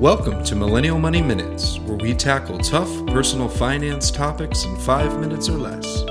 Welcome to Millennial Money Minutes, where we tackle tough personal finance topics in five minutes or less.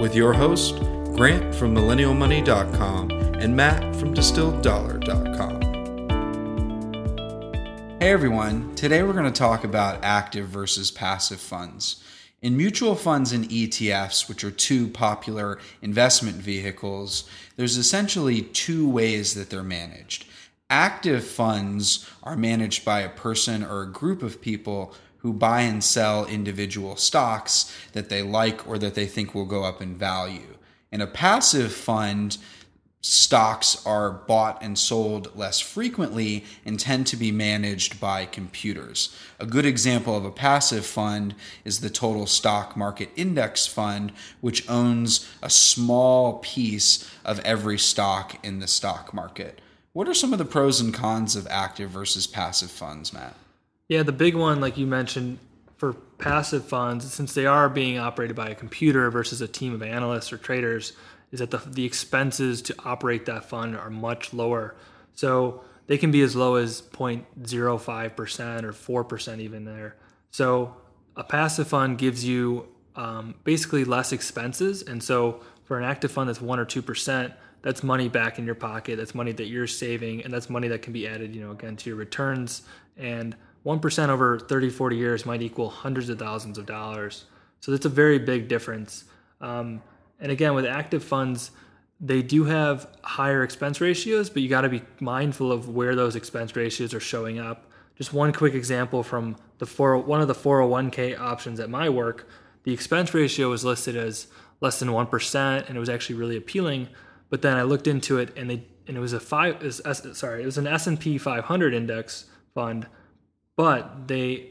With your host, Grant from MillennialMoney.com and Matt from DistilledDollar.com. Hey everyone, today we're going to talk about active versus passive funds. In mutual funds and ETFs, which are two popular investment vehicles, there's essentially two ways that they're managed. Active funds are managed by a person or a group of people who buy and sell individual stocks that they like or that they think will go up in value. In a passive fund, stocks are bought and sold less frequently and tend to be managed by computers. A good example of a passive fund is the Total Stock Market Index Fund, which owns a small piece of every stock in the stock market. What are some of the pros and cons of active versus passive funds, Matt? Yeah, the big one, like you mentioned, for passive funds, since they are being operated by a computer versus a team of analysts or traders, is that the, the expenses to operate that fund are much lower. So they can be as low as 0.05% or 4% even there. So a passive fund gives you um, basically less expenses. And so for an active fund that's 1 or 2%, that's money back in your pocket. That's money that you're saving. And that's money that can be added, you know, again, to your returns. And 1% over 30, 40 years might equal hundreds of thousands of dollars. So that's a very big difference. Um, and again, with active funds, they do have higher expense ratios, but you got to be mindful of where those expense ratios are showing up. Just one quick example from the four, one of the 401k options at my work, the expense ratio was listed as less than 1%, and it was actually really appealing. But then I looked into it, and they and it was a five, it was, sorry, it was an S&P 500 index fund, but they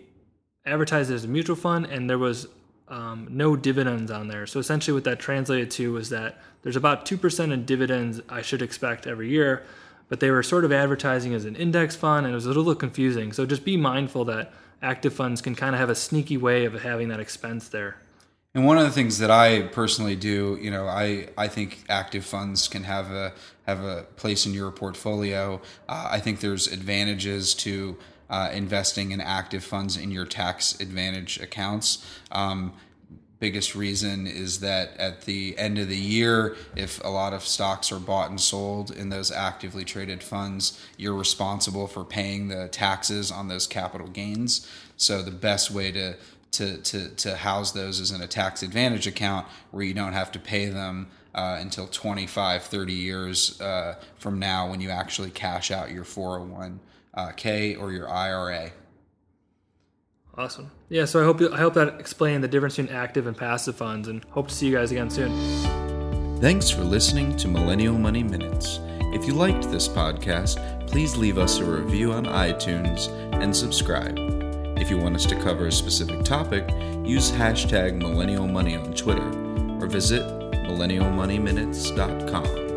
advertised it as a mutual fund, and there was um, no dividends on there. So essentially, what that translated to was that there's about 2% in dividends I should expect every year, but they were sort of advertising as an index fund, and it was a little confusing. So just be mindful that active funds can kind of have a sneaky way of having that expense there. And one of the things that I personally do, you know, I, I think active funds can have a have a place in your portfolio. Uh, I think there's advantages to uh, investing in active funds in your tax advantage accounts. Um, biggest reason is that at the end of the year, if a lot of stocks are bought and sold in those actively traded funds, you're responsible for paying the taxes on those capital gains. So the best way to to, to, to house those as in a tax advantage account where you don't have to pay them uh, until 25, 30 years uh, from now when you actually cash out your 401 uh, K or your IRA. Awesome. Yeah, so I hope I hope that explained the difference between active and passive funds, and hope to see you guys again soon. Thanks for listening to Millennial Money Minutes. If you liked this podcast, please leave us a review on iTunes and subscribe. If you want us to cover a specific topic, use hashtag Millennial Money on Twitter or visit millennialmoneyminutes.com.